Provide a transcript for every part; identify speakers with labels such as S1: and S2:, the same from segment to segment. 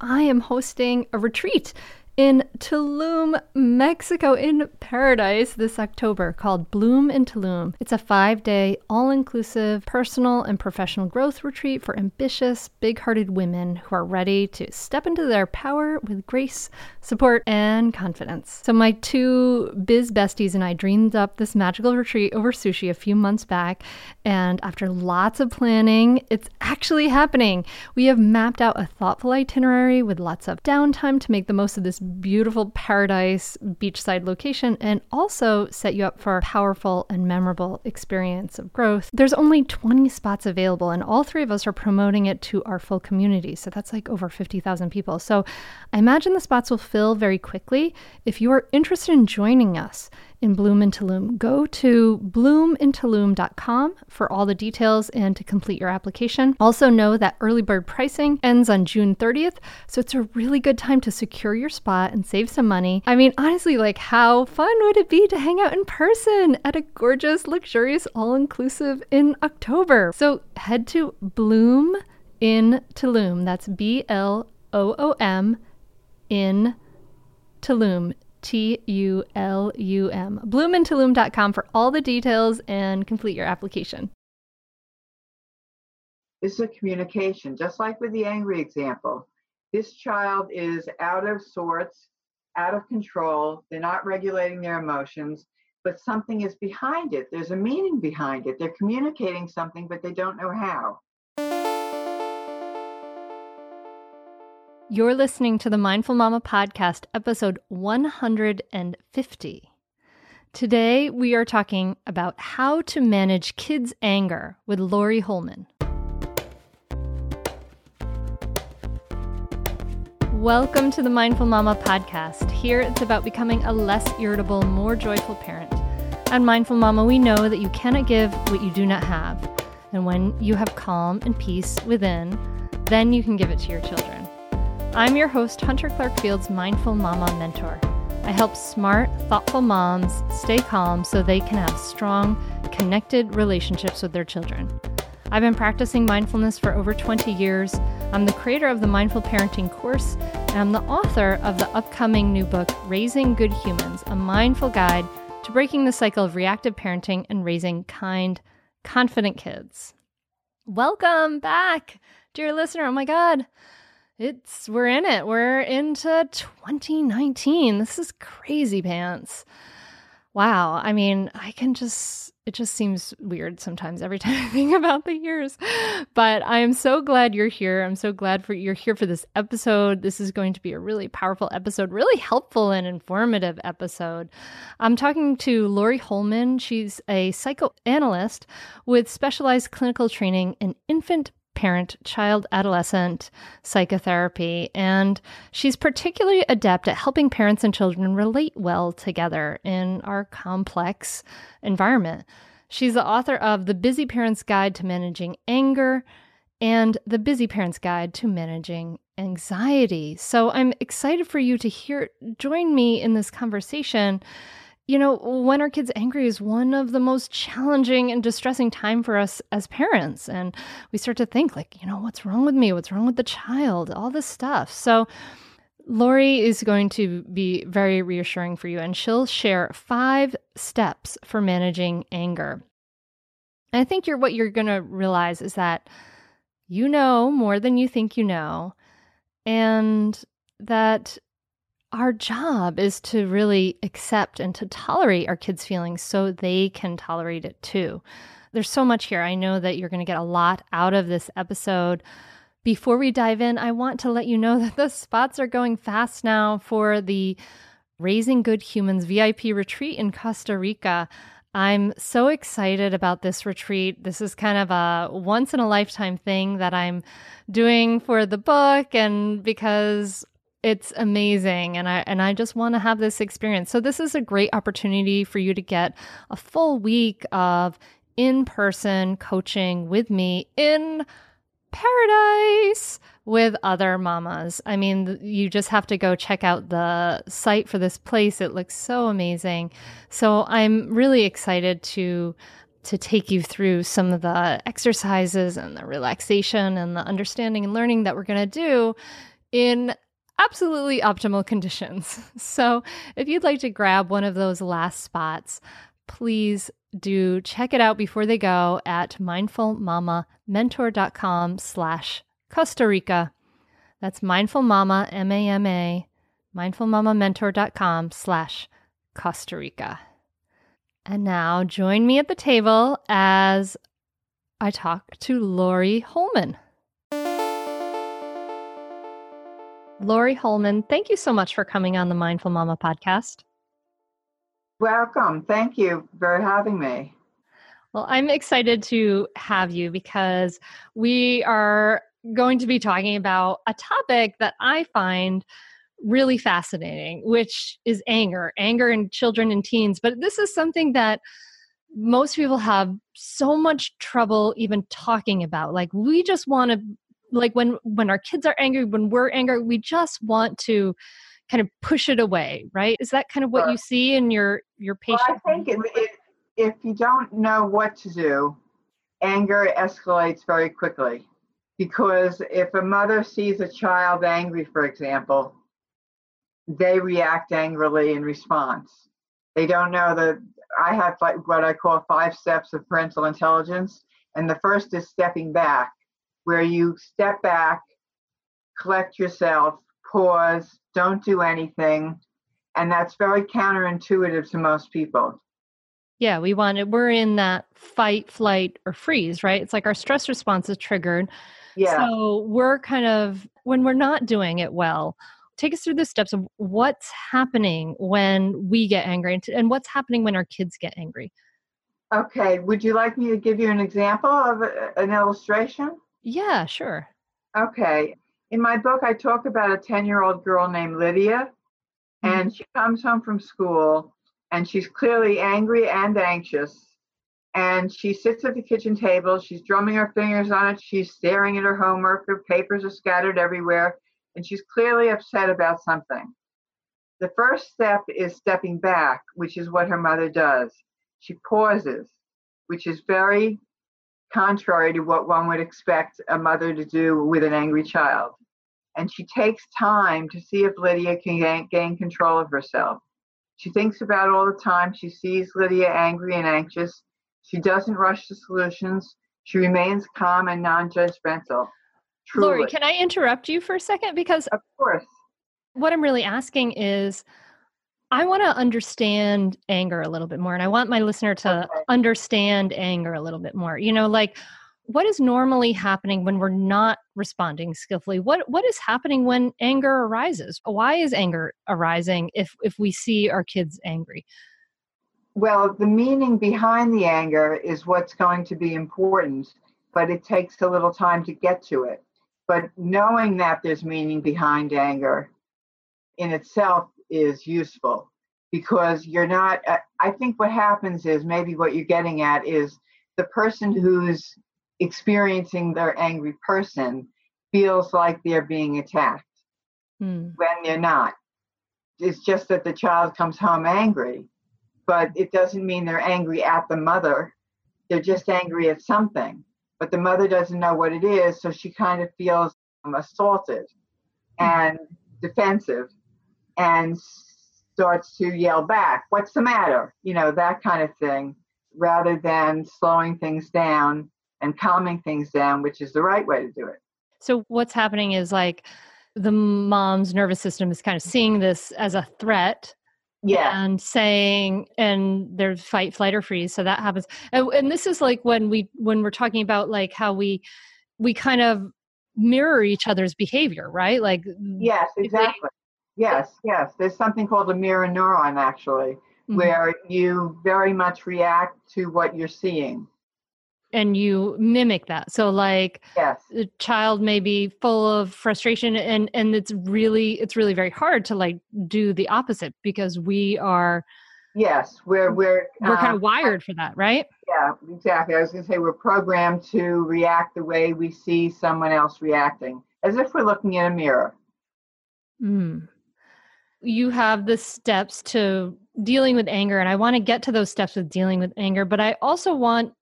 S1: I am hosting a retreat in Tulum, Mexico, in paradise this October called Bloom in Tulum. It's a five day, all inclusive personal and professional growth retreat for ambitious, big hearted women who are ready to step into their power with grace, support, and confidence. So, my two biz besties and I dreamed up this magical retreat over sushi a few months back. And after lots of planning, it's actually happening. We have mapped out a thoughtful itinerary with lots of downtime to make the most of this beautiful paradise beachside location and also set you up for a powerful and memorable experience of growth. There's only 20 spots available, and all three of us are promoting it to our full community. So that's like over 50,000 people. So I imagine the spots will fill very quickly. If you are interested in joining us, in Bloom in Tulum. Go to bloomintulum.com for all the details and to complete your application. Also, know that early bird pricing ends on June 30th, so it's a really good time to secure your spot and save some money. I mean, honestly, like, how fun would it be to hang out in person at a gorgeous, luxurious, all inclusive in October? So head to Bloom in Tulum. That's B L O O M in Tulum T U L U M. Bloomintulum.com for all the details and complete your application.
S2: This is a communication, just like with the angry example. This child is out of sorts, out of control. They're not regulating their emotions, but something is behind it. There's a meaning behind it. They're communicating something, but they don't know how.
S1: You're listening to the Mindful Mama podcast, episode 150. Today, we are talking about how to manage kids' anger with Laurie Hollman. Welcome to the Mindful Mama podcast. Here, it's about becoming a less irritable, more joyful parent. At Mindful Mama, we know that you cannot give what you do not have. And when you have calm and peace within, then you can give it to your children. I'm your host, Hunter Clark Fields Mindful Mama Mentor. I help smart, thoughtful moms stay calm so they can have strong, connected relationships with their children. I've been practicing mindfulness for over 20 years. I'm the creator of the Mindful Parenting course, and I'm the author of the upcoming new book, Raising Good Humans A Mindful Guide to Breaking the Cycle of Reactive Parenting and Raising Kind, Confident Kids. Welcome back, dear listener. Oh my God. It's we're in it. We're into 2019. This is crazy pants. Wow. I mean, I can just it just seems weird sometimes every time I think about the years. But I am so glad you're here. I'm so glad for you're here for this episode. This is going to be a really powerful episode, really helpful and informative episode. I'm talking to Laurie Hollman. She's a psychoanalyst with specialized clinical training in infant parent, child, adolescent psychotherapy. And she's particularly adept at helping parents and children relate well together in our complex environment. She's the author of The Busy Parent's Guide to Managing Anger and The Busy Parent's Guide to Managing Anxiety. So I'm excited for you to hear join me in this conversation you know, when our kids angry is one of the most challenging and distressing time for us as parents. And we start to think like, you know, what's wrong with me? What's wrong with the child? All this stuff. So Laurie is going to be very reassuring for you and she'll share five steps for managing anger. And I think you're what you're going to realize is that you know more than you think you know and that our job is to really accept and to tolerate our kids' feelings so they can tolerate it too. There's so much here. I know that you're going to get a lot out of this episode. Before we dive in, I want to let you know that the spots are going fast now for the Raising Good Humans VIP retreat in Costa Rica. I'm so excited about this retreat. This is kind of a once in a lifetime thing that I'm doing for the book and because it's amazing and i and i just want to have this experience. So this is a great opportunity for you to get a full week of in-person coaching with me in paradise with other mamas. I mean you just have to go check out the site for this place. It looks so amazing. So i'm really excited to to take you through some of the exercises and the relaxation and the understanding and learning that we're going to do in absolutely optimal conditions. So, if you'd like to grab one of those last spots, please do check it out before they go at mindfulmamamentor.com slash Costa Rica. That's mindfulmama, M-A-M-A, mindfulmamamentor.com slash Costa Rica. And now join me at the table as I talk to Laurie Hollman. Laurie Hollman, thank you so much for coming on the Mindful Mama podcast.
S2: Welcome. Thank you for having me.
S1: Well, I'm excited to have you because we are going to be talking about a topic that I find really fascinating, which is anger, anger in children and teens. But this is something that most people have so much trouble even talking about. Like, we just want to, like, when when our kids are angry, when we're angry, we just want to kind of push it away, right? Is that kind of what sure. you see in your your patient?
S2: Well, I think it, if you don't know what to do, anger escalates very quickly. Because if a mother sees a child angry, for example, they react angrily in response. They don't know that I have like what I call five steps of parental intelligence, and the first is stepping back, where you step back, collect yourself, pause, don't do anything. And that's very counterintuitive to most people.
S1: Yeah, we want it. We're in that fight, flight, or freeze, right? It's like our stress response is triggered. Yeah. So we're kind of, when we're not doing it well, take us through the steps of what's happening when we get angry and what's happening when our kids get angry.
S2: Okay. Would you like me to give you an example of a, an illustration?
S1: Yeah, sure.
S2: Okay in my book, I talk about a 10 year old girl named Lydia, and mm-hmm. she comes home from school and she's clearly angry and anxious. And she sits at the kitchen table, she's drumming her fingers on it, she's staring at her homework, her papers are scattered everywhere, and she's clearly upset about something. The first step is stepping back, which is what her mother does. She pauses, which is very contrary to what one would expect a mother to do with an angry child. And she takes time to see if Lydia can gain, gain control of herself. She thinks about it all the time. She sees Lydia angry and anxious. She doesn't rush to solutions. She remains calm and non judgmental.
S1: Laurie, can I interrupt you for a second? Because,
S2: of course,
S1: what I'm really asking is I want to understand anger a little bit more, and I want my listener to okay. understand anger a little bit more. You know, like what is normally happening when we're not responding skillfully? What what is happening when anger arises? Why is anger arising if if we see our kids angry?
S2: Well, the meaning behind the anger is what's going to be important, but it takes a little time to get to it. But knowing that there's meaning behind anger in itself is useful because you're not uh, i think what happens is maybe what you're getting at is the person who's experiencing their angry person feels like they're being attacked mm. when they're not it's just that the child comes home angry but it doesn't mean they're angry at the mother they're just angry at something but the mother doesn't know what it is so she kind of feels assaulted mm. and defensive and starts to yell back, What's the matter? You know, that kind of thing, rather than slowing things down and calming things down, which is the right way to do it.
S1: So, what's happening is like the mom's nervous system is kind of seeing this as a threat
S2: yeah
S1: and saying and there's fight flight or freeze so that happens and, and, this is like when we when we're talking about like how we we kind of mirror each other's behavior right like
S2: yes exactly Yes, yes. There's something called a mirror neuron, actually, mm-hmm. where you very much react to what you're seeing.
S1: And you mimic that. So, like,
S2: yes,
S1: the child may be full of frustration, and and it's really it's really very hard to like do the opposite because we are.
S2: Yes, we're we're
S1: we're um, kind of wired for that, right?
S2: Yeah, exactly. I was going to say we're programmed to react the way we see someone else reacting, as if we're looking in a mirror.
S1: Mm you have the steps to dealing with anger and i want to get to those steps with dealing with anger but i also want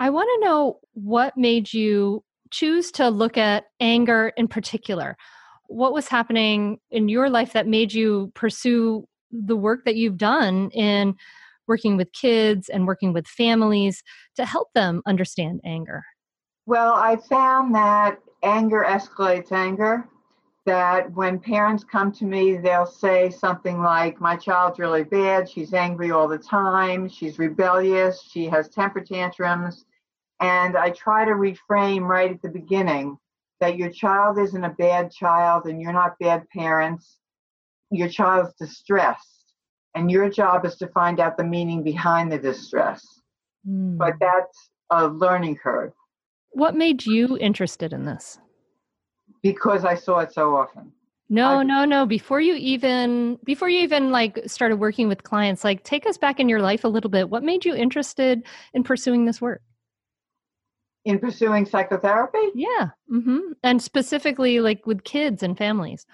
S1: i want to know what made you choose to look at anger in particular what was happening in your life that made you pursue the work that you've done in working with kids and working with families to help them understand anger?
S2: Well, I found that anger escalates anger. That when parents come to me, they'll say something like, My child's really bad. She's angry all the time. She's rebellious. She has temper tantrums. And I try to reframe right at the beginning that your child isn't a bad child and you're not bad parents. Your child's distressed. And your job is to find out the meaning behind the distress. Mm. But that's a learning curve.
S1: What made you interested in this?
S2: Because I saw it so often.
S1: No, I, no, no. Before you even before you even like started working with clients, like take us back in your life a little bit. What made you interested in pursuing this work?
S2: In pursuing psychotherapy?
S1: Yeah. Mm-hmm. And specifically like with kids and families.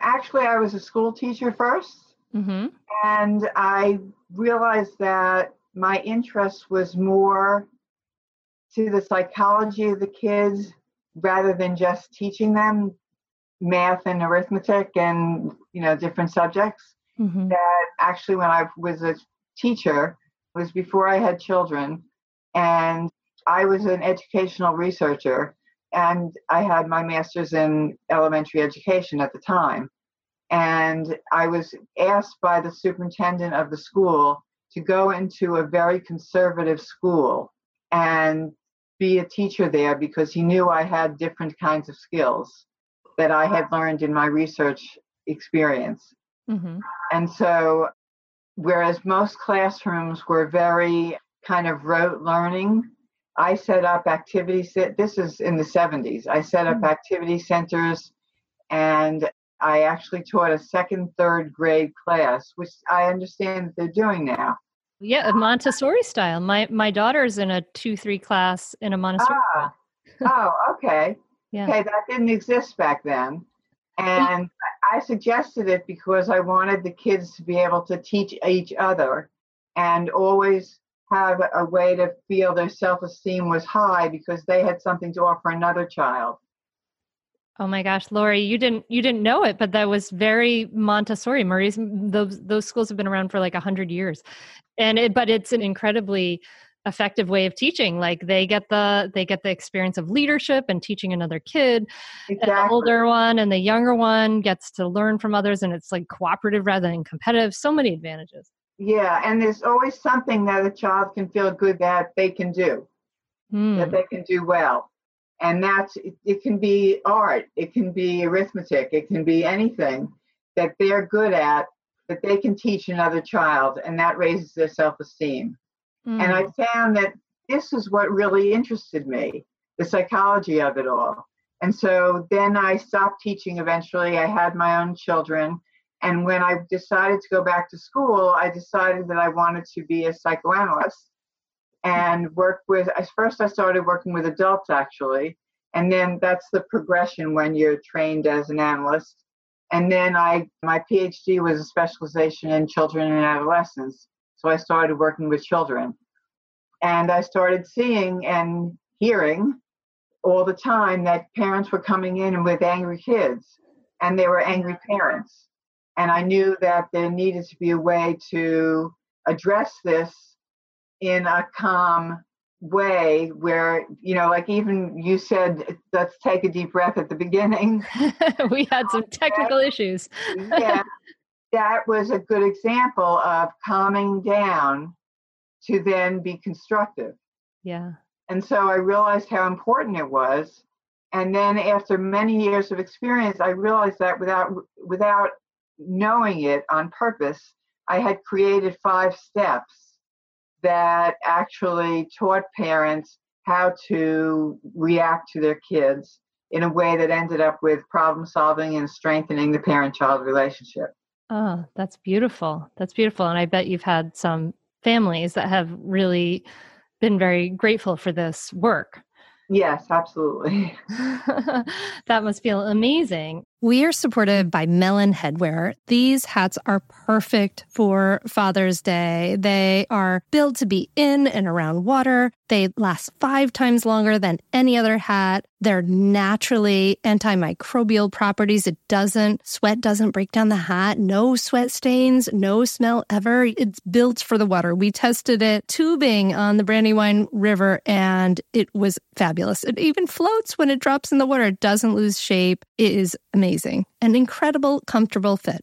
S2: Actually, I was a school teacher 1st
S1: mm-hmm.
S2: And I realized that my interest was more to the psychology of the kids rather than just teaching them math and arithmetic and you know different subjects mm-hmm. that actually when i was a teacher was before i had children and i was an educational researcher and i had my master's in elementary education at the time and i was asked by the superintendent of the school to go into a very conservative school and be a teacher there because he knew I had different kinds of skills that I had learned in my research experience. Mm-hmm. And so, whereas most classrooms were very kind of rote learning, I set up activities. This is in the 70s. I set up mm-hmm. activity centers and I actually taught a second, third grade class, which I understand that they're doing now.
S1: Yeah, Montessori style. My my daughter's in a two three class in a Montessori.
S2: Ah. oh, okay. Yeah. Okay, that didn't exist back then, and I suggested it because I wanted the kids to be able to teach each other, and always have a way to feel their self esteem was high because they had something to offer another child.
S1: Oh my gosh, Laurie, you didn't you didn't know it, but that was very Montessori. Marie's those those schools have been around for like a hundred years, and it but it's an incredibly effective way of teaching. Like they get the they get the experience of leadership and teaching another kid, exactly. the older one and the younger one gets to learn from others, and it's like cooperative rather than competitive. So many advantages.
S2: Yeah, and there's always something that a child can feel good that they can do, mm. that they can do well and that's it, it can be art it can be arithmetic it can be anything that they're good at that they can teach another child and that raises their self-esteem mm. and i mm. found that this is what really interested me the psychology of it all and so then i stopped teaching eventually i had my own children and when i decided to go back to school i decided that i wanted to be a psychoanalyst and work with first i started working with adults actually and then that's the progression when you're trained as an analyst. And then i my phd was a specialization in children and adolescents so i started working with children. And i started seeing and hearing all the time that parents were coming in with angry kids and they were angry parents. And i knew that there needed to be a way to address this in a calm way where you know like even you said let's take a deep breath at the beginning.
S1: We had some technical issues.
S2: Yeah. That was a good example of calming down to then be constructive.
S1: Yeah.
S2: And so i realized how important it was. And then after many years of experience i realized that without without knowing it on purpose i had created five steps that actually taught parents how to react to their kids in a way that ended up with problem solving and strengthening the parent child relationship.
S1: Oh, that's beautiful. That's beautiful. And I bet you've had some families that have really been very grateful for this work.
S2: Yes, absolutely.
S1: that must feel amazing. We are supported by Melin Headwear. These hats are perfect for Father's Day. They are built to be in and around water. They last five times longer than any other hat. They're naturally antimicrobial properties. It doesn't, sweat doesn't break down the hat. No sweat stains, no smell ever. It's built for the water. We tested it tubing on the Brandywine River and it was fabulous. It even floats when it drops in the water. It doesn't lose shape. It is amazing. An incredible, comfortable fit.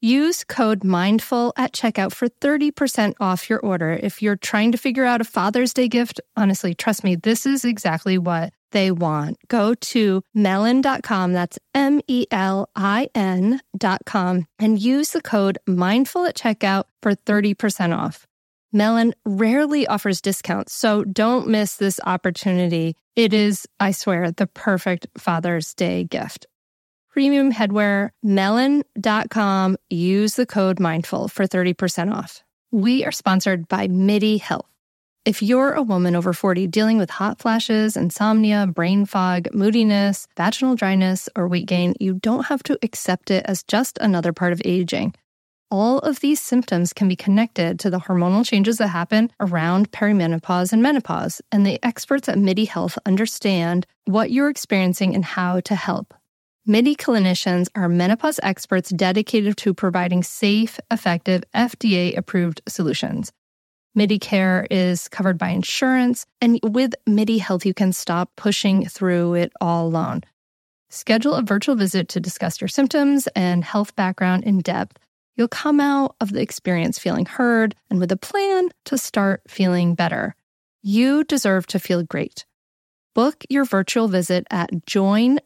S1: Use code MINDFUL at checkout for 30% off your order. If you're trying to figure out a Father's Day gift, honestly, trust me, this is exactly what they want. Go to melin.com, that's M E L I N.com, and use the code MINDFUL at checkout for 30% off. Melin rarely offers discounts, so don't miss this opportunity. It is, I swear, the perfect Father's Day gift. Premium headwear, melin.com. Use the code mindful for 30% off. We are sponsored by MIDI Health. If you're a woman over 40 dealing with hot flashes, insomnia, brain fog, moodiness, vaginal dryness, or weight gain, you don't have to accept it as just another part of aging. All of these symptoms can be connected to the hormonal changes that happen around perimenopause and menopause, and the experts at MIDI Health understand what you're experiencing and how to help. MIDI clinicians are menopause experts dedicated to providing safe, effective, FDA approved solutions. MIDI care is covered by insurance, and with MIDI Health, you can stop pushing through it all alone. Schedule a virtual visit to discuss your symptoms and health background in depth you'll come out of the experience feeling heard and with a plan to start feeling better. You deserve to feel great. Book your virtual visit at joinmidi.com.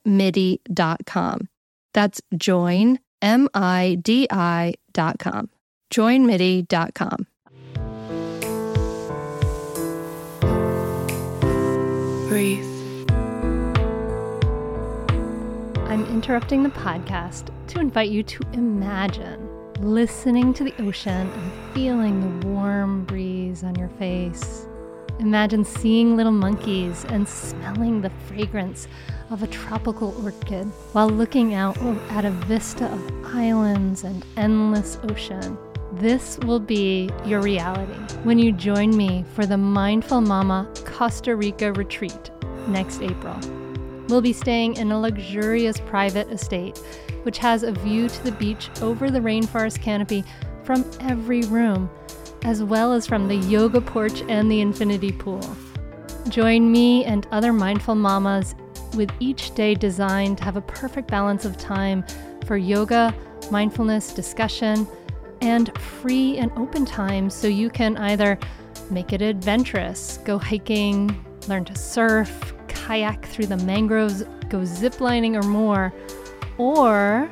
S1: That's join, M I D I.com. Joinmidi.com.
S3: Breathe.
S1: I'm interrupting the podcast to invite you to imagine listening to the ocean and feeling the warm breeze on your face. Imagine seeing little monkeys and smelling the fragrance of a tropical orchid while looking out at a vista of islands and endless ocean. This will be your reality when you join me for the Mindful Mama Costa Rica retreat next April. We'll be staying in a luxurious private estate which has a view to the beach over the rainforest canopy from every room, as well as from the yoga porch and the infinity pool. Join me and other mindful mamas with each day designed to have a perfect balance of time for yoga, mindfulness, discussion, and free and open time so you can either make it adventurous, go hiking, learn to surf, kayak through the mangroves, go ziplining or more or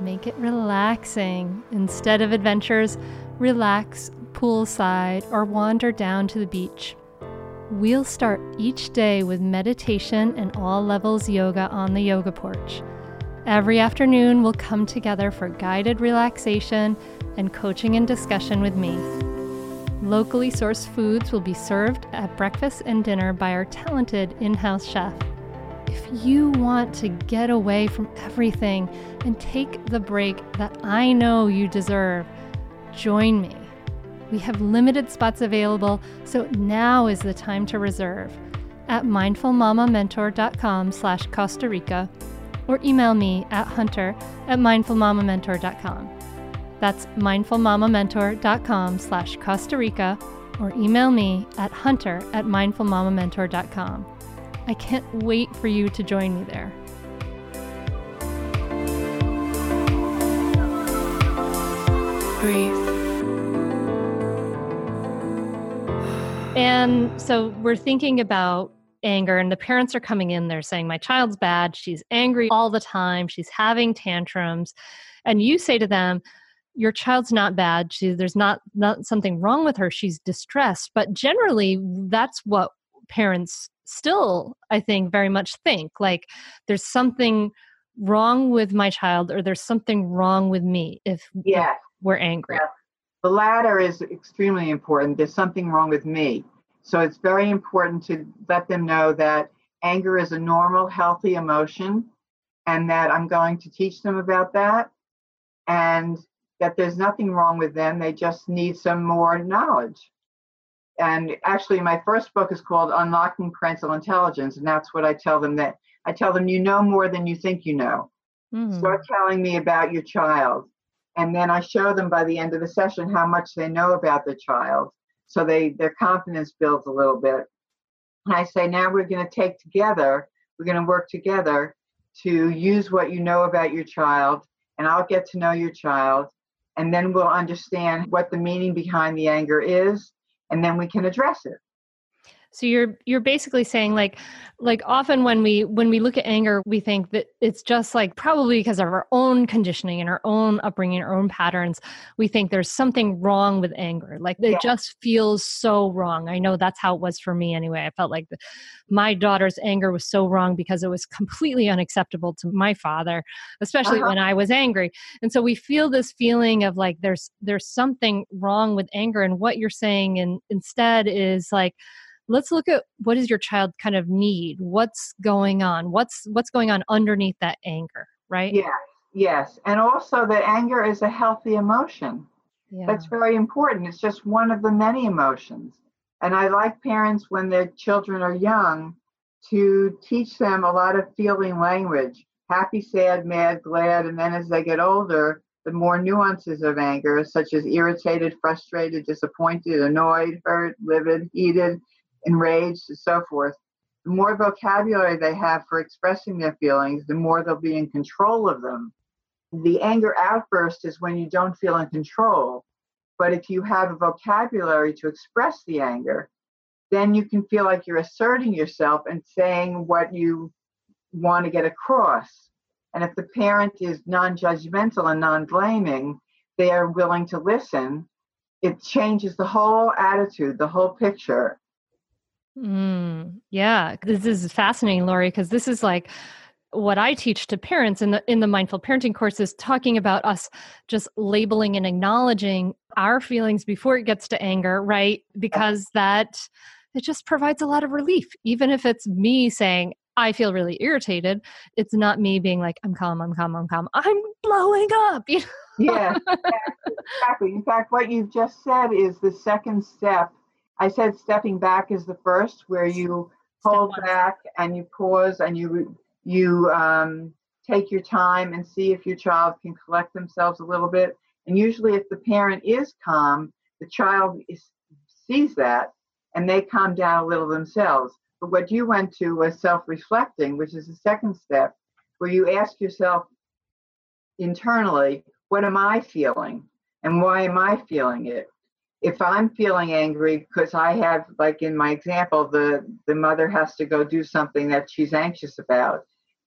S1: make it relaxing. Instead of adventures, relax poolside or wander down to the beach. We'll start each day with meditation and all levels yoga on the yoga porch. Every afternoon, we'll come together for guided relaxation and coaching and discussion with me. Locally sourced foods will be served at breakfast and dinner by our talented in house chef. If you want to get away from everything and take the break that I know you deserve, join me. We have limited spots available, so now is the time to reserve at mindfulmamamentor.com slash Costa Rica or email me at hunter at mindfulmamamentor.com. That's mindfulmamamentor.com slash Costa Rica or email me at hunter at mindfulmamamentor.com. I can't wait for you to join me there.
S3: Breathe.
S1: And so we're thinking about anger, and the parents are coming in, they're saying, My child's bad. She's angry all the time. She's having tantrums. And you say to them, your child's not bad she, there's not not something wrong with her she's distressed but generally that's what parents still i think very much think like there's something wrong with my child or there's something wrong with me if
S2: yeah.
S1: we're angry yeah.
S2: The latter is extremely important there's something wrong with me so it's very important to let them know that anger is a normal healthy emotion and that I'm going to teach them about that and that there's nothing wrong with them. They just need some more knowledge. And actually, my first book is called Unlocking Parental Intelligence, and that's what I tell them that I tell them you know more than you think you know.
S1: Mm.
S2: Start telling me about your child. And then I show them by the end of the session how much they know about the child. So they their confidence builds a little bit. And I say, now we're going to take together, we're going to work together to use what you know about your child, and I'll get to know your child. And then we'll understand what the meaning behind the anger is, and then we can address it.
S1: So you're you're basically saying like like often when we when we look at anger we think that it's just like probably because of our own conditioning and our own upbringing our own patterns we think there's something wrong with anger like it
S2: Yeah.
S1: just feels so wrong. I know that's how it was for me anyway. I felt like the, my daughter's anger was so wrong because it was completely unacceptable to my father especially
S2: Uh-huh.
S1: when I was angry. And so we feel this feeling of like there's there's something wrong with anger and what you're saying and instead is like let's look at what does your child kind of need what's going on what's what's going on underneath that anger right
S2: Yes, yes. And also that anger is a healthy emotion.
S1: yeah
S2: That's very important. It's just one of the many emotions. And I like parents when their children are young to teach them a lot of feeling language happy, sad, mad, glad. And then as they get older, the more nuances of anger, such as irritated, frustrated, disappointed, annoyed, hurt, livid, heated, enraged, and so forth. The more vocabulary they have for expressing their feelings, the more they'll be in control of them. The anger outburst is when you don't feel in control. But if you have a vocabulary to express the anger, then you can feel like you're asserting yourself and saying what you want to get across. And if the parent is non judgmental and non blaming, they are willing to listen. It changes the whole attitude, the whole picture.
S1: Mm, yeah, this is fascinating, Laurie, because this is like what I teach to parents in the in the mindful parenting course is talking about us just labeling and acknowledging our feelings before it gets to anger, right? Because that it just provides a lot of relief, even if it's me saying I feel really irritated. It's not me being like I'm calm, I'm calm, I'm calm. I'm blowing up. You know?
S2: Yeah, exactly. In fact, what you've just said is the second step. I said stepping back is the first, where you hold back and you pause and you you um, take your time and see if your child can collect themselves a little bit. And usually, if the parent is calm, the child is, sees that and they calm down a little themselves. But what you went to was self-reflecting, which is the second step, where you ask yourself internally, what am I feeling? And why am I feeling it? If I'm feeling angry because I have, like in my example, the, the mother has to go do something that she's anxious about,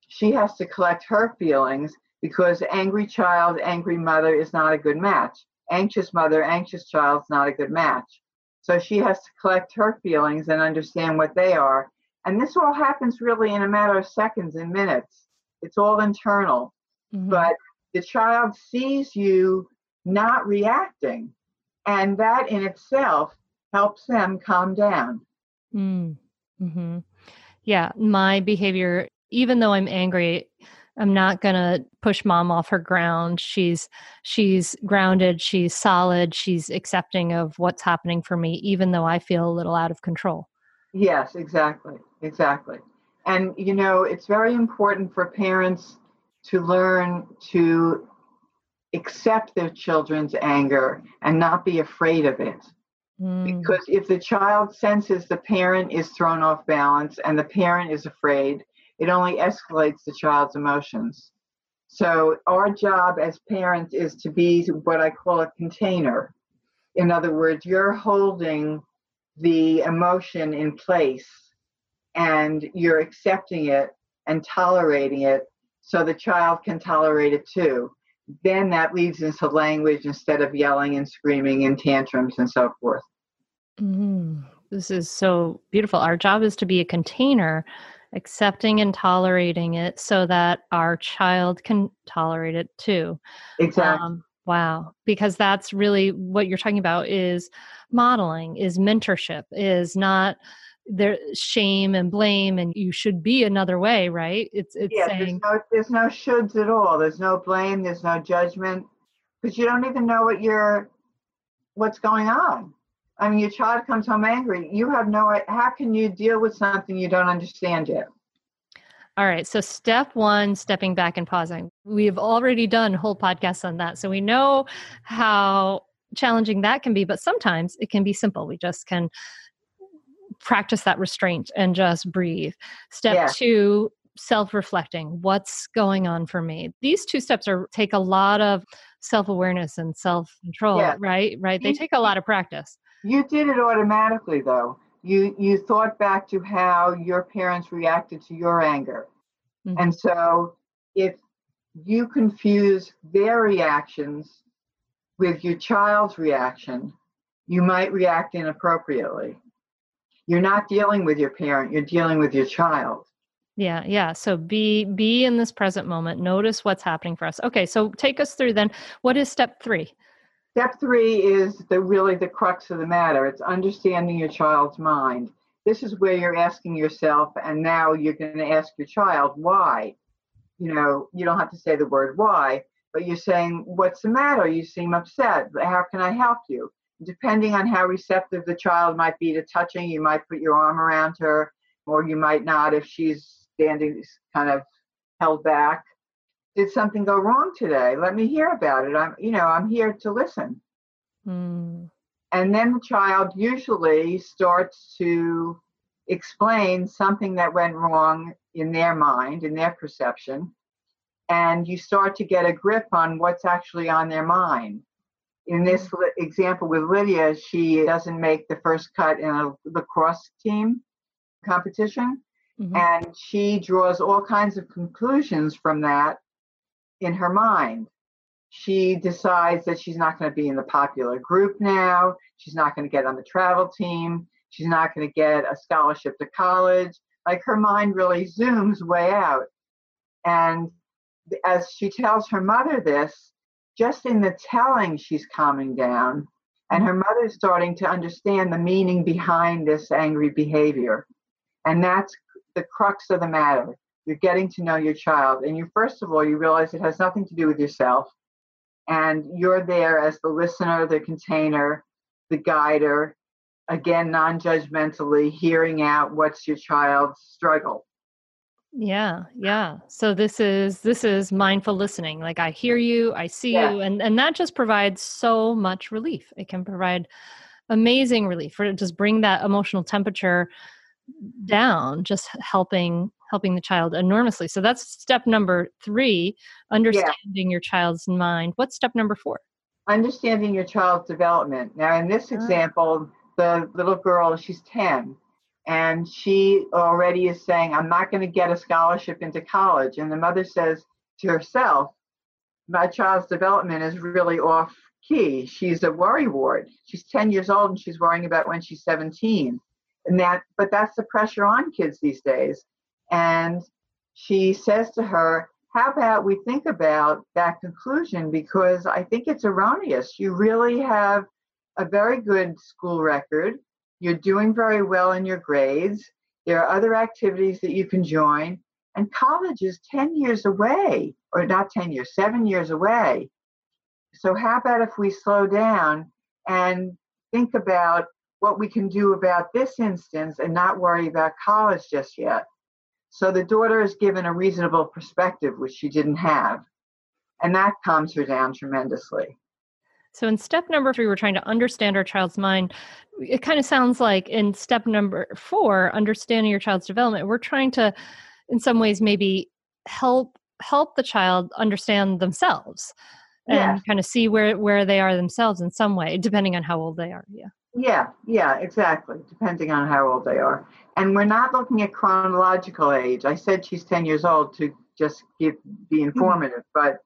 S2: she has to collect her feelings because angry child, angry mother is not a good match. Anxious mother, anxious child is not a good match. So she has to collect her feelings and understand what they are. And this all happens really in a matter of seconds and minutes. It's all internal.
S1: Mhm.
S2: But the child sees you not reacting. And that in itself helps them calm down.
S1: Mm. hmm Yeah, my behavior, even though I'm angry, I'm not gonna push mom off her ground. She's she's grounded, she's solid, she's accepting of what's happening for me, even though I feel a little out of control.
S2: Yes, exactly. Exactly. And, you know, it's very important for parents to learn to accept their children's anger and not be afraid of it.
S1: Mm.
S2: Because if the child senses the parent is thrown off balance and the parent is afraid, it only escalates the child's emotions. So, our job as parents is to be what I call a container. In other words, you're holding the emotion in place and you're accepting it and tolerating it so the child can tolerate it too. Then that leads into language instead of yelling and screaming and tantrums and so forth.
S1: Mhm. This is so beautiful. Our job is to be a container, accepting and tolerating it so that our child can tolerate it too.
S2: Exactly.
S1: Um, wow, because that's really what you're talking about is modeling, is mentorship, is not there shame and blame and you should be another way right it's it's
S2: yeah,
S1: saying
S2: there's no, there's no shoulds at all. There's no blame. There's no judgment because you don't even know what you're, what's going on. I mean, your child comes home angry. You have no. How can you deal with something you don't understand yet?
S1: all right so step one stepping back and pausing we've already done whole podcasts on that so we know how challenging that can be but sometimes it can be simple we just can practice that restraint and just breathe step
S2: Yeah.
S1: two self-reflecting what's going on for me these two steps are take a lot of self-awareness and self-control
S2: Yeah.
S1: right right they take a lot of practice
S2: You did it automatically, though. You you thought back to how your parents reacted to your anger,
S1: Mhm.
S2: and so if you confuse their reactions with your child's reaction, you might react inappropriately. You're not dealing with your parent; you're dealing with your child.
S1: Yeah, yeah. So be be in this present moment. Notice what's happening for us. Okay, so take us through then. What is step 3?
S2: Step three is the really the crux of the matter. It's understanding your child's mind. This is where you're asking yourself, and now you're going to ask your child why. You know, you don't have to say the word why, but you're saying, What's the matter? You seem upset. How can I help you? Depending on how receptive the child might be to touching, you might put your arm around her, or you might not if she's standing kind of held back. Did something go wrong today? Let me hear about it. I'm you know i'm here to listen.
S1: Mm,
S2: and then the child usually starts to explain something that went wrong in their mind in their perception and you start to get a grip on what's actually on their mind in this example with lydia she doesn't make the first cut in a lacrosse team competition
S1: mhm.
S2: and she draws all kinds of conclusions from that in her mind. She decides that she's not going to be in the popular group now. She's not going to get on the travel team. She's not going to get a scholarship to college. Like her mind really zooms way out. And as she tells her mother this, just in the telling, she's calming down. And her mother's starting to understand the meaning behind this angry behavior. And that's the crux of the matter. You're getting to know your child. And you, first of all, you realize it has nothing to do with yourself. And you're there as the listener, the container, the guider, again, non judgmentally hearing out what's your child's struggle.
S1: Yeah, yeah. So this is this is mindful listening. Like I hear you, I see
S2: Yeah.
S1: you, and and that just provides so much relief. It can provide amazing relief for just bring that emotional temperature down, just helping helping the child enormously. So that's step number three, understanding your child's mind. What's step number four?
S2: Understanding your child's development. Now, in this
S1: Ah.
S2: example, the little girl, she's 10, and she already is saying, I'm not going to get a scholarship into college. And the mother says to herself, My child's development is really off key. She's a worry ward. She's 10 years old and she's worrying about when she's 17. And that, but that's the pressure on kids these days. And she says to her, How about we think about that conclusion? Because I think it's erroneous. You really have a very good school record. You're doing very well in your grades. There are other activities that you can join. And college is 10 years away, or not 10 years, seven years away. So, how about if we slow down and think about what we can do about this instance and not worry about college just yet? So, the daughter is given a reasonable perspective, which she didn't have. And that calms her down tremendously.
S1: So in step number three, we're trying to understand our child's mind. It kind of sounds like in step number four, understanding your child's development, we're trying to, in some ways, maybe help help the child understand themselves and
S2: Yes.
S1: kind of see where where they are themselves in some way, depending on how old they are. Yeah.
S2: Yeah, yeah, exactly, depending on how old they are. And we're not looking at chronological age. I said she's 10 years old to just give, be mm-hmm. informative, but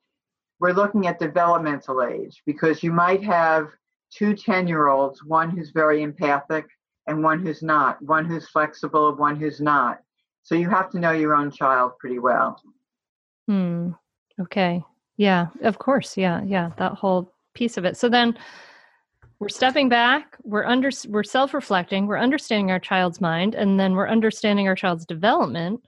S2: we're looking at developmental age because you might have two 10 year olds, one who's very empathic and one who's not, one who's flexible, one who's not. So you have to know your own child pretty well.
S1: Hmm. Okay. Yeah. Of course. Yeah. Yeah. That whole piece of it. So then, we're stepping back, we're under we're self-reflecting, we're understanding our child's mind, and then we're understanding our child's development.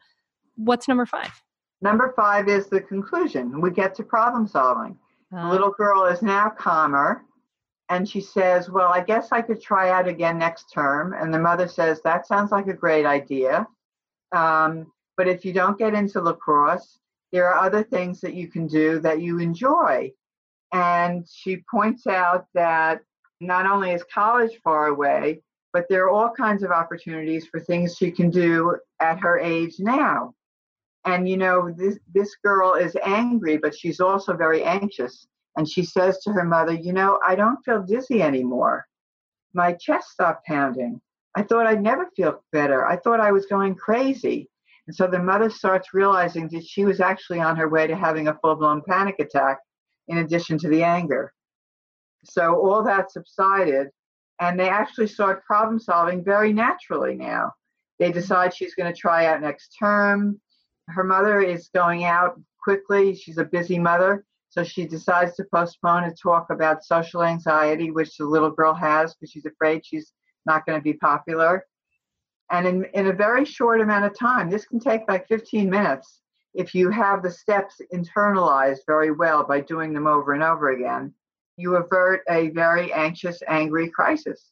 S1: What's number five?
S2: Number five is the conclusion. We get to problem solving. The
S1: Uh,
S2: little girl is now calmer and she says, Well, I guess I could try out again next term. And the mother says, That sounds like a great idea. Um, but if you don't get into lacrosse, there are other things that you can do that you enjoy. And she points out that not only is college far away, but there are all kinds of opportunities for things she can do at her age now. And you know, this this girl is angry, but she's also very anxious. And she says to her mother, You know, I don't feel dizzy anymore. My chest stopped pounding. I thought I'd never feel better. I thought I was going crazy. And so the mother starts realizing that she was actually on her way to having a full blown panic attack in addition to the anger. So all that subsided, and they actually start problem solving very naturally now. They decide she's going to try out next term. Her mother is going out quickly. She's a busy mother. So she decides to postpone a talk about social anxiety, which the little girl has because she's afraid she's not going to be popular. And in, in a very short amount of time, this can take like 15 minutes if you have the steps internalized very well by doing them over and over again, you avert a very anxious, angry crisis.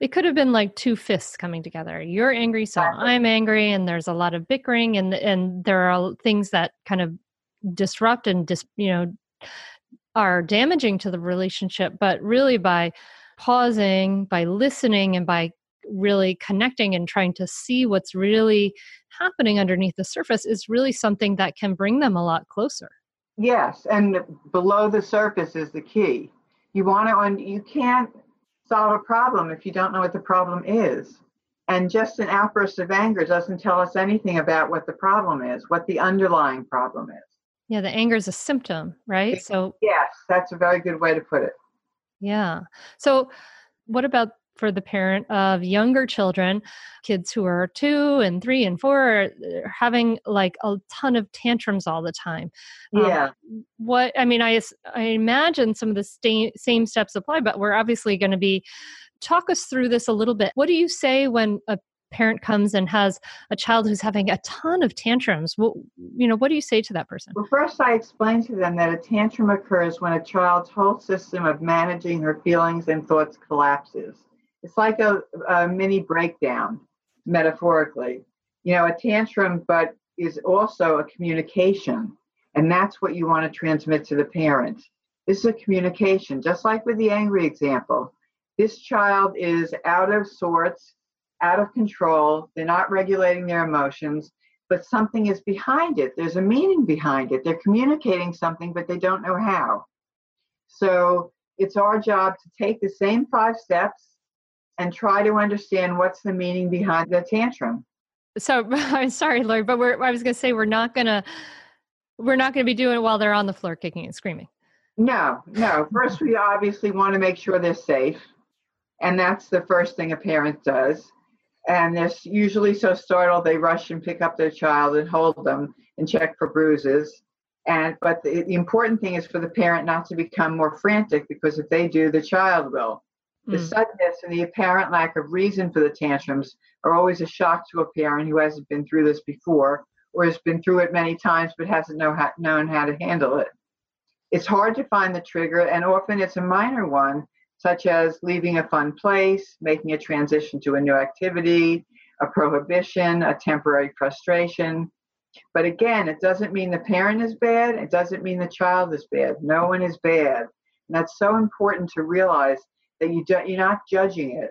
S1: it could have been like two fists coming together. You're angry, so. I'm angry, and there's a lot of bickering, and and there are things that kind of disrupt and dis, you know are damaging to the relationship. But really, by pausing, by listening, and by really connecting and trying to see what's really happening underneath the surface is really something that can bring them a lot closer.
S2: Yes, and below the surface is the key. You want to, and you can't solve a problem if you don't know what the problem is. And just an outburst of anger doesn't tell us anything about what the problem is, what the underlying problem is.
S1: Yeah, the anger is a symptom, right? So
S2: Yes, that's a very good way to put it.
S1: Yeah. So, what about for the parent of younger children, kids who are two and three and four, are having like a ton of tantrums all the time? Um,
S2: Yeah.
S1: What I mean, I I imagine some of the sta- same steps apply, but we're obviously going to be talk us through this a little bit. What do you say when a parent comes and has a child who's having a ton of tantrums? What you know, what do you say to that person?
S2: Well, first, I explain to them that a tantrum occurs when a child's whole system of managing her feelings and thoughts collapses. It's like a, a mini breakdown, metaphorically. You know, a tantrum, but is also a communication. And that's what you want to transmit to the parent. This is a communication, just like with the angry example. this child is out of sorts, out of control, they're not regulating their emotions, but something is behind it. There's a meaning behind it. They're communicating something, but they don't know how. So it's our job to take the same five steps and try to understand what's the meaning behind the tantrum.
S1: So I'm sorry, Laurie, but we're, I was going to say we're not going to we're not going to be doing it while they're on the floor kicking and screaming.
S2: No, no. First, we obviously want to make sure they're safe, and that's the first thing a parent does. And they're usually so startled they rush and pick up their child and hold them and check for bruises. And but the, the important thing is for the parent not to become more frantic because if they do, the child will. The
S1: Mm.
S2: suddenness and the apparent lack of reason for the tantrums are always a shock to a parent who hasn't been through this before or has been through it many times but hasn't know how, known how to handle it. It's hard to find the trigger, and often it's a minor one, such as leaving a fun place, making a transition to a new activity, a prohibition, a temporary frustration. But again, it doesn't mean the parent is bad, it doesn't mean the child is bad. No one is bad. And that's so important to realize that you don't, you're not judging it.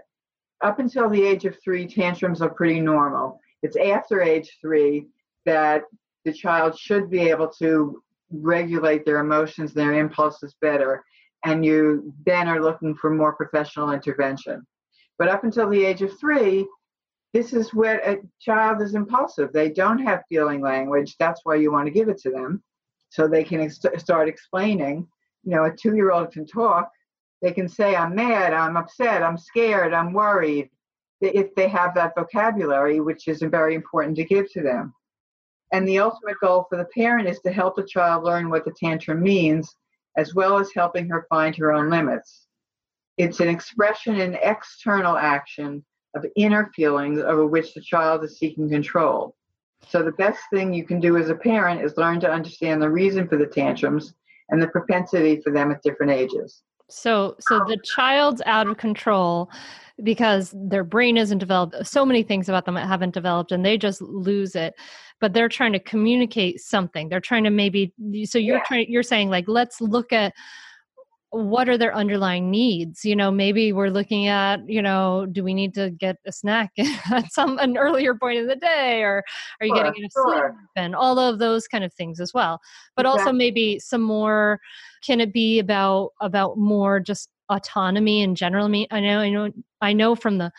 S2: Up until the age of three, tantrums are pretty normal. It's after age three that the child should be able to regulate their emotions, their impulses better, and you then are looking for more professional intervention. But up until the age of three, this is where a child is impulsive. They don't have feeling language. That's why you want to give it to them so they can ex- start explaining. You know, a two year old can talk. They can say, I'm mad, I'm upset, I'm scared, I'm worried, if they have that vocabulary, which is very important to give to them. And the ultimate goal for the parent is to help the child learn what the tantrum means, as well as helping her find her own limits. It's an expression in external action of inner feelings over which the child is seeking control. So, the best thing you can do as a parent is learn to understand the reason for the tantrums and the propensity for them at different ages.
S1: So so the child's out of control because their brain isn't developed. Uh, so many things about them haven't developed and they just lose it. But they're trying to communicate something. They're trying to maybe so you're
S2: Yeah.
S1: trying you're saying like let's look at what are their underlying needs? You know maybe we're looking at you know do we need to get a snack at some an earlier point in the day or are you
S2: Sure,
S1: getting enough sleep and all of those kind of things as well. But also maybe some more can it be about about more just autonomy in general? I mean I know I know I know from the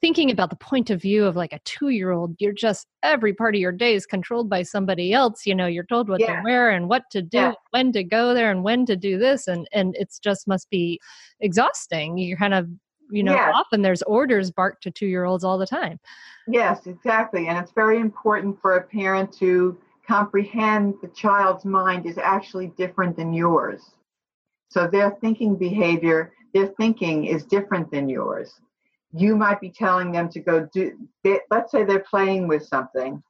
S1: thinking about the point of view of like a 2-year-old you're just every part of your day is controlled by somebody else you know you're told what to wear and what to do
S2: Yeah.
S1: when to go there and when to do this and and it's just must be exhausting you're kind of you know
S2: Yeah.
S1: often there's orders barked to 2-year-olds all the time
S2: Yes, exactly. And it's very important for a parent to comprehend the child's mind is actually different than yours. So their thinking behavior, their thinking is different than yours. You might be telling them to go do, they, let's say they're playing with something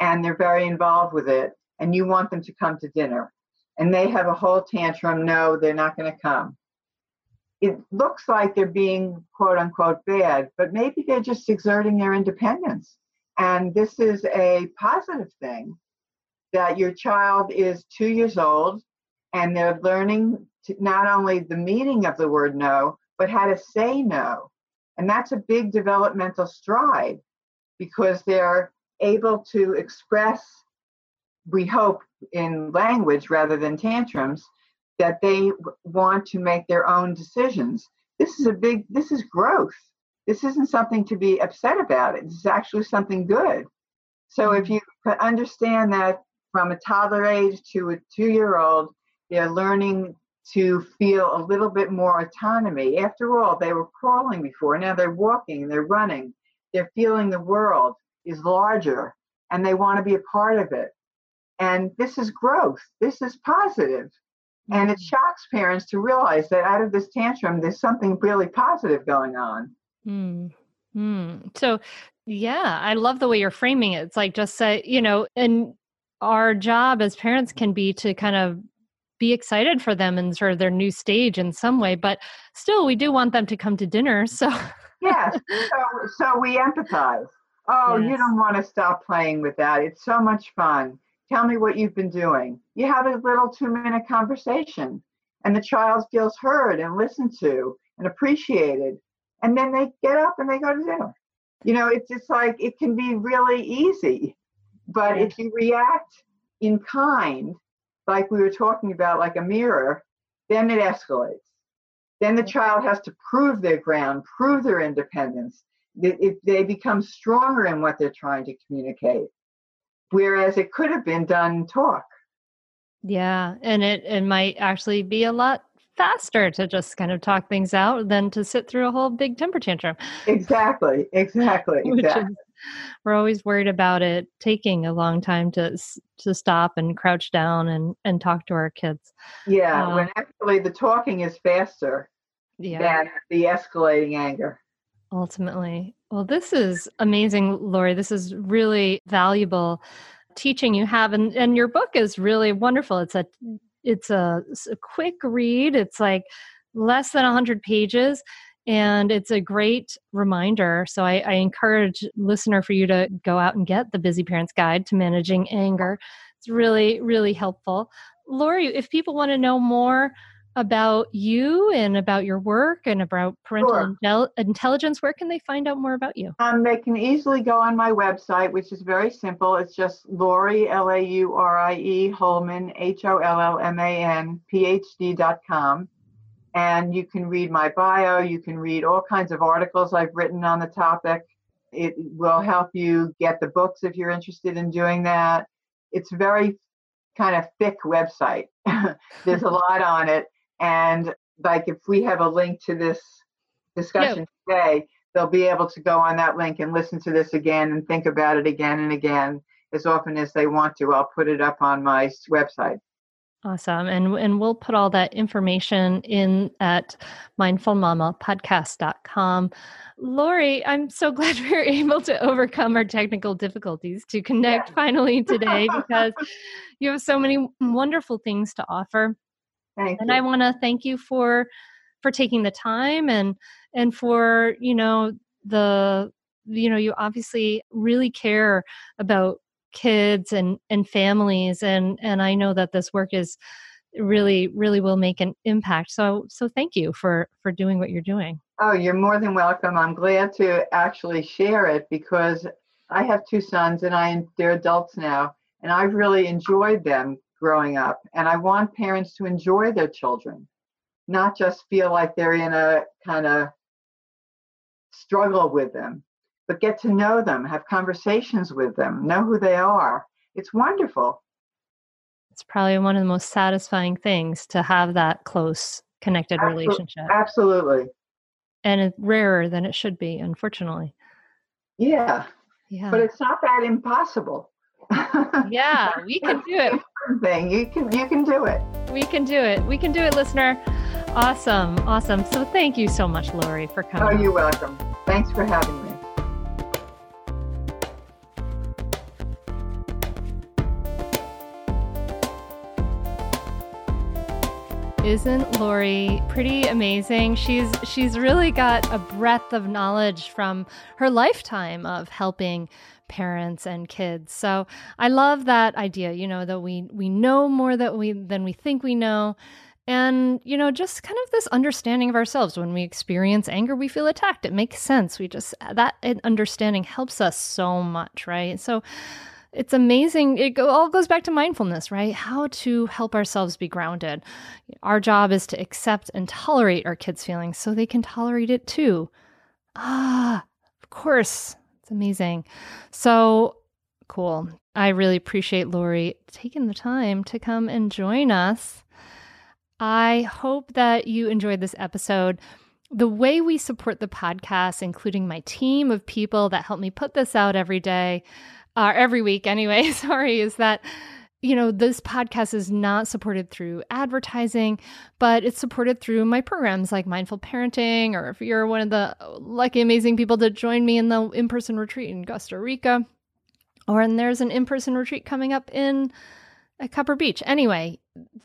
S2: and they're very involved with it, and you want them to come to dinner. And they have a whole tantrum no, they're not going to come. It looks like they're being quote unquote bad, but maybe they're just exerting their independence. And this is a positive thing that your child is two years old and they're learning not only the meaning of the word no, but how to say no. And that's a big developmental stride because they're able to express, we hope, in language rather than tantrums, that they want to make their own decisions. This is a big, this is growth. This isn't something to be upset about. It's actually something good. So mm-hmm. if you understand that from a toddler age to a two year old, they're learning to feel a little bit more autonomy. After all, they were crawling before, now they're walking, they're running, they're feeling the world is larger and they want to be a part of it. And this is growth, this is positive. And it shocks parents to realize that out of this tantrum, there's something really positive going on.
S1: Hmm. Hmm. So, yeah, I love the way you're framing it. It's like just say, you know, and our job as parents can be to kind of be excited for them and sort of their new stage in some way, but still, we do want them to come to dinner. So,
S2: Yes. so, so we empathize. Oh, you don't want to stop playing with that. It's so much fun. Tell me what you've been doing. You have a little two minute conversation, and the child feels heard and listened to, and appreciated. And then they get up and they go to dinner. You know, it's just like it can be really easy. But if you react in kind, like we were talking about, like a mirror, then it escalates. Then the mm-hmm. child has to prove their ground, prove their independence. If they become stronger in what they're trying to communicate, whereas it could have been done talk.
S1: Yeah, and it it might actually be a lot faster to just kind of talk things out than to sit through a whole big temper tantrum.
S2: Exactly, exactly, exactly.
S1: Is, we're always worried about it taking a long time to to stop and crouch down and and talk to our kids.
S2: Yeah, uh, when actually the talking is faster yeah. than the escalating anger.
S1: Ultimately, well, this is amazing, Laurie. This is really valuable teaching you have, and and your book is really wonderful. It's a it's a, a quick read. It's like less than 100 pages and it's a great reminder so I, I, encourage listener for you to go out and get the busy parents guide to managing anger. It's really really helpful. Laurie if people want to know more about you and about your work and about parental sure. intelligence where can they find out more about you?
S2: Um, they can easily go on my website which is very simple. It's just laurie l-a-u-r-i-e hollman h-o-l-l-m-a-n p-h-d dot com and you can read my bio you can read all kinds of articles i've written on the topic. It will help you get the books if you're interested in doing that. It's very kind of thick website. There's a lot on it and like if we have a link to this discussion today they'll be able to go on that link and listen to this again and think about it again and again as often as they want to. I'll put it up on my website
S1: Awesome. And and we'll put all that information in at mindfulmamapodcast.com. Laurie, I'm so glad we were able to overcome our technical difficulties to connect yeah. finally today because you have so many wonderful things to offer.
S2: Thank
S1: and
S2: you.
S1: I want to thank you for for taking the time and and for, you know, the you know, you obviously really care about kids and and families and and I know that this work is really really will make an impact so so thank you for for doing what you're doing.
S2: Oh you're more than welcome. I'm glad to actually share it because i have two sons and i they're adults now and i've really enjoyed them growing up and i want parents to enjoy their children not just feel like they're in a kind of struggle with them but get to know them, have conversations with them, know who they are. It's wonderful.
S1: It's probably one of the most satisfying things to have that close, connected Absolutely. relationship.
S2: Absolutely.
S1: And it's rarer than it should be, unfortunately.
S2: Yeah. Yeah. But it's not that impossible.
S1: yeah, we can do it.
S2: Thing you can you can do it.
S1: We can do it. We can do it, listener. Awesome, awesome. So thank you so much, Laurie, for oh, coming.
S2: Oh, you're welcome. Thanks for having me.
S1: Isn't Laurie pretty amazing? She's she's really got a breadth of knowledge from her lifetime of helping parents and kids. So I love that idea, you know, that we we know more that we than we think we know. And, you know, just kind of this understanding of ourselves. When we experience anger, we feel attacked. It makes sense. We just, that understanding helps us so much, right? So it's amazing. It all goes back to mindfulness, right? How to help ourselves be grounded. Our job is to accept and tolerate our kids' feelings so they can tolerate it too. Ah, of course. It's amazing. So cool. I really appreciate Laurie taking the time to come and join us. I hope that you enjoyed this episode. The way we support the podcast, including my team of people that help me put this out every day, uh, every week anyway, sorry, is that you know, this podcast is not supported through advertising, but it's supported through my programs like Mindful Parenting, or if you're one of the lucky, amazing people to join me in the in person retreat in Costa Rica, or and there's an in person retreat coming up in at Copper Beech. Anyway,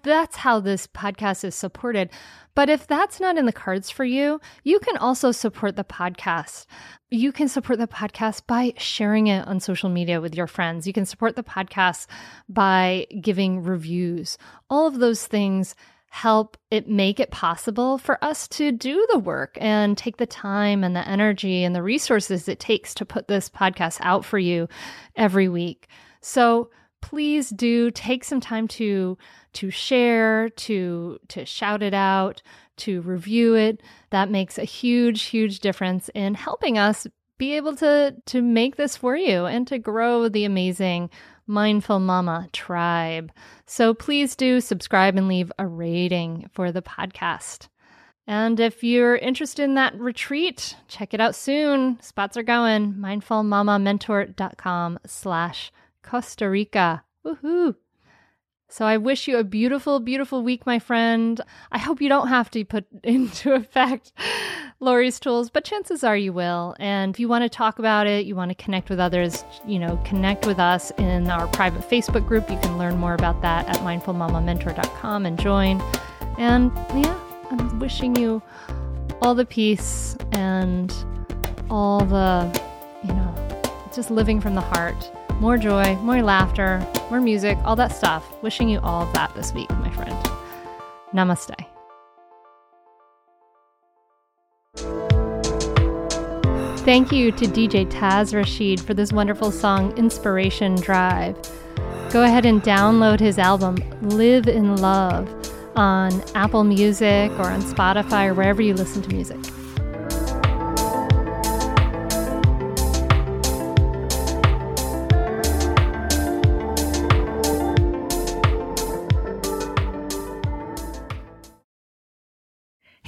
S1: that's how this podcast is supported. But if that's not in the cards for you, you can also support the podcast. You can support the podcast by sharing it on social media with your friends. You can support the podcast by giving reviews. All of those things help it make it possible for us to do the work and take the time and the energy and the resources it takes to put this podcast out for you every week. So please do take some time to to share, to to shout it out, to review it. That makes a huge huge difference in helping us be able to to make this for you and to grow the amazing Mindful Mama tribe. So please do subscribe and leave a rating for the podcast. And if you're interested in that retreat, check it out soon. Spots are going. Mindfulmamamentor.com slash Costa Rica. Woohoo! So I wish you a beautiful, beautiful week, my friend. I hope you don't have to put into effect Laurie's tools, but chances are you will. And if you want to talk about it, you want to connect with others, you know, connect with us in our private Facebook group. You can learn more about that at mindfulmamamentor.com and join. And yeah, I'm wishing you all the peace and all the, you know, just living from the heart more joy, more laughter, more music, all that stuff. Wishing you all of that this week, my friend. Namaste. Thank you to DJ Taz Rashid for this wonderful song, Inspiration Drive. Go ahead and download his album, Live in Love, on Apple Music or on Spotify or wherever you listen to music.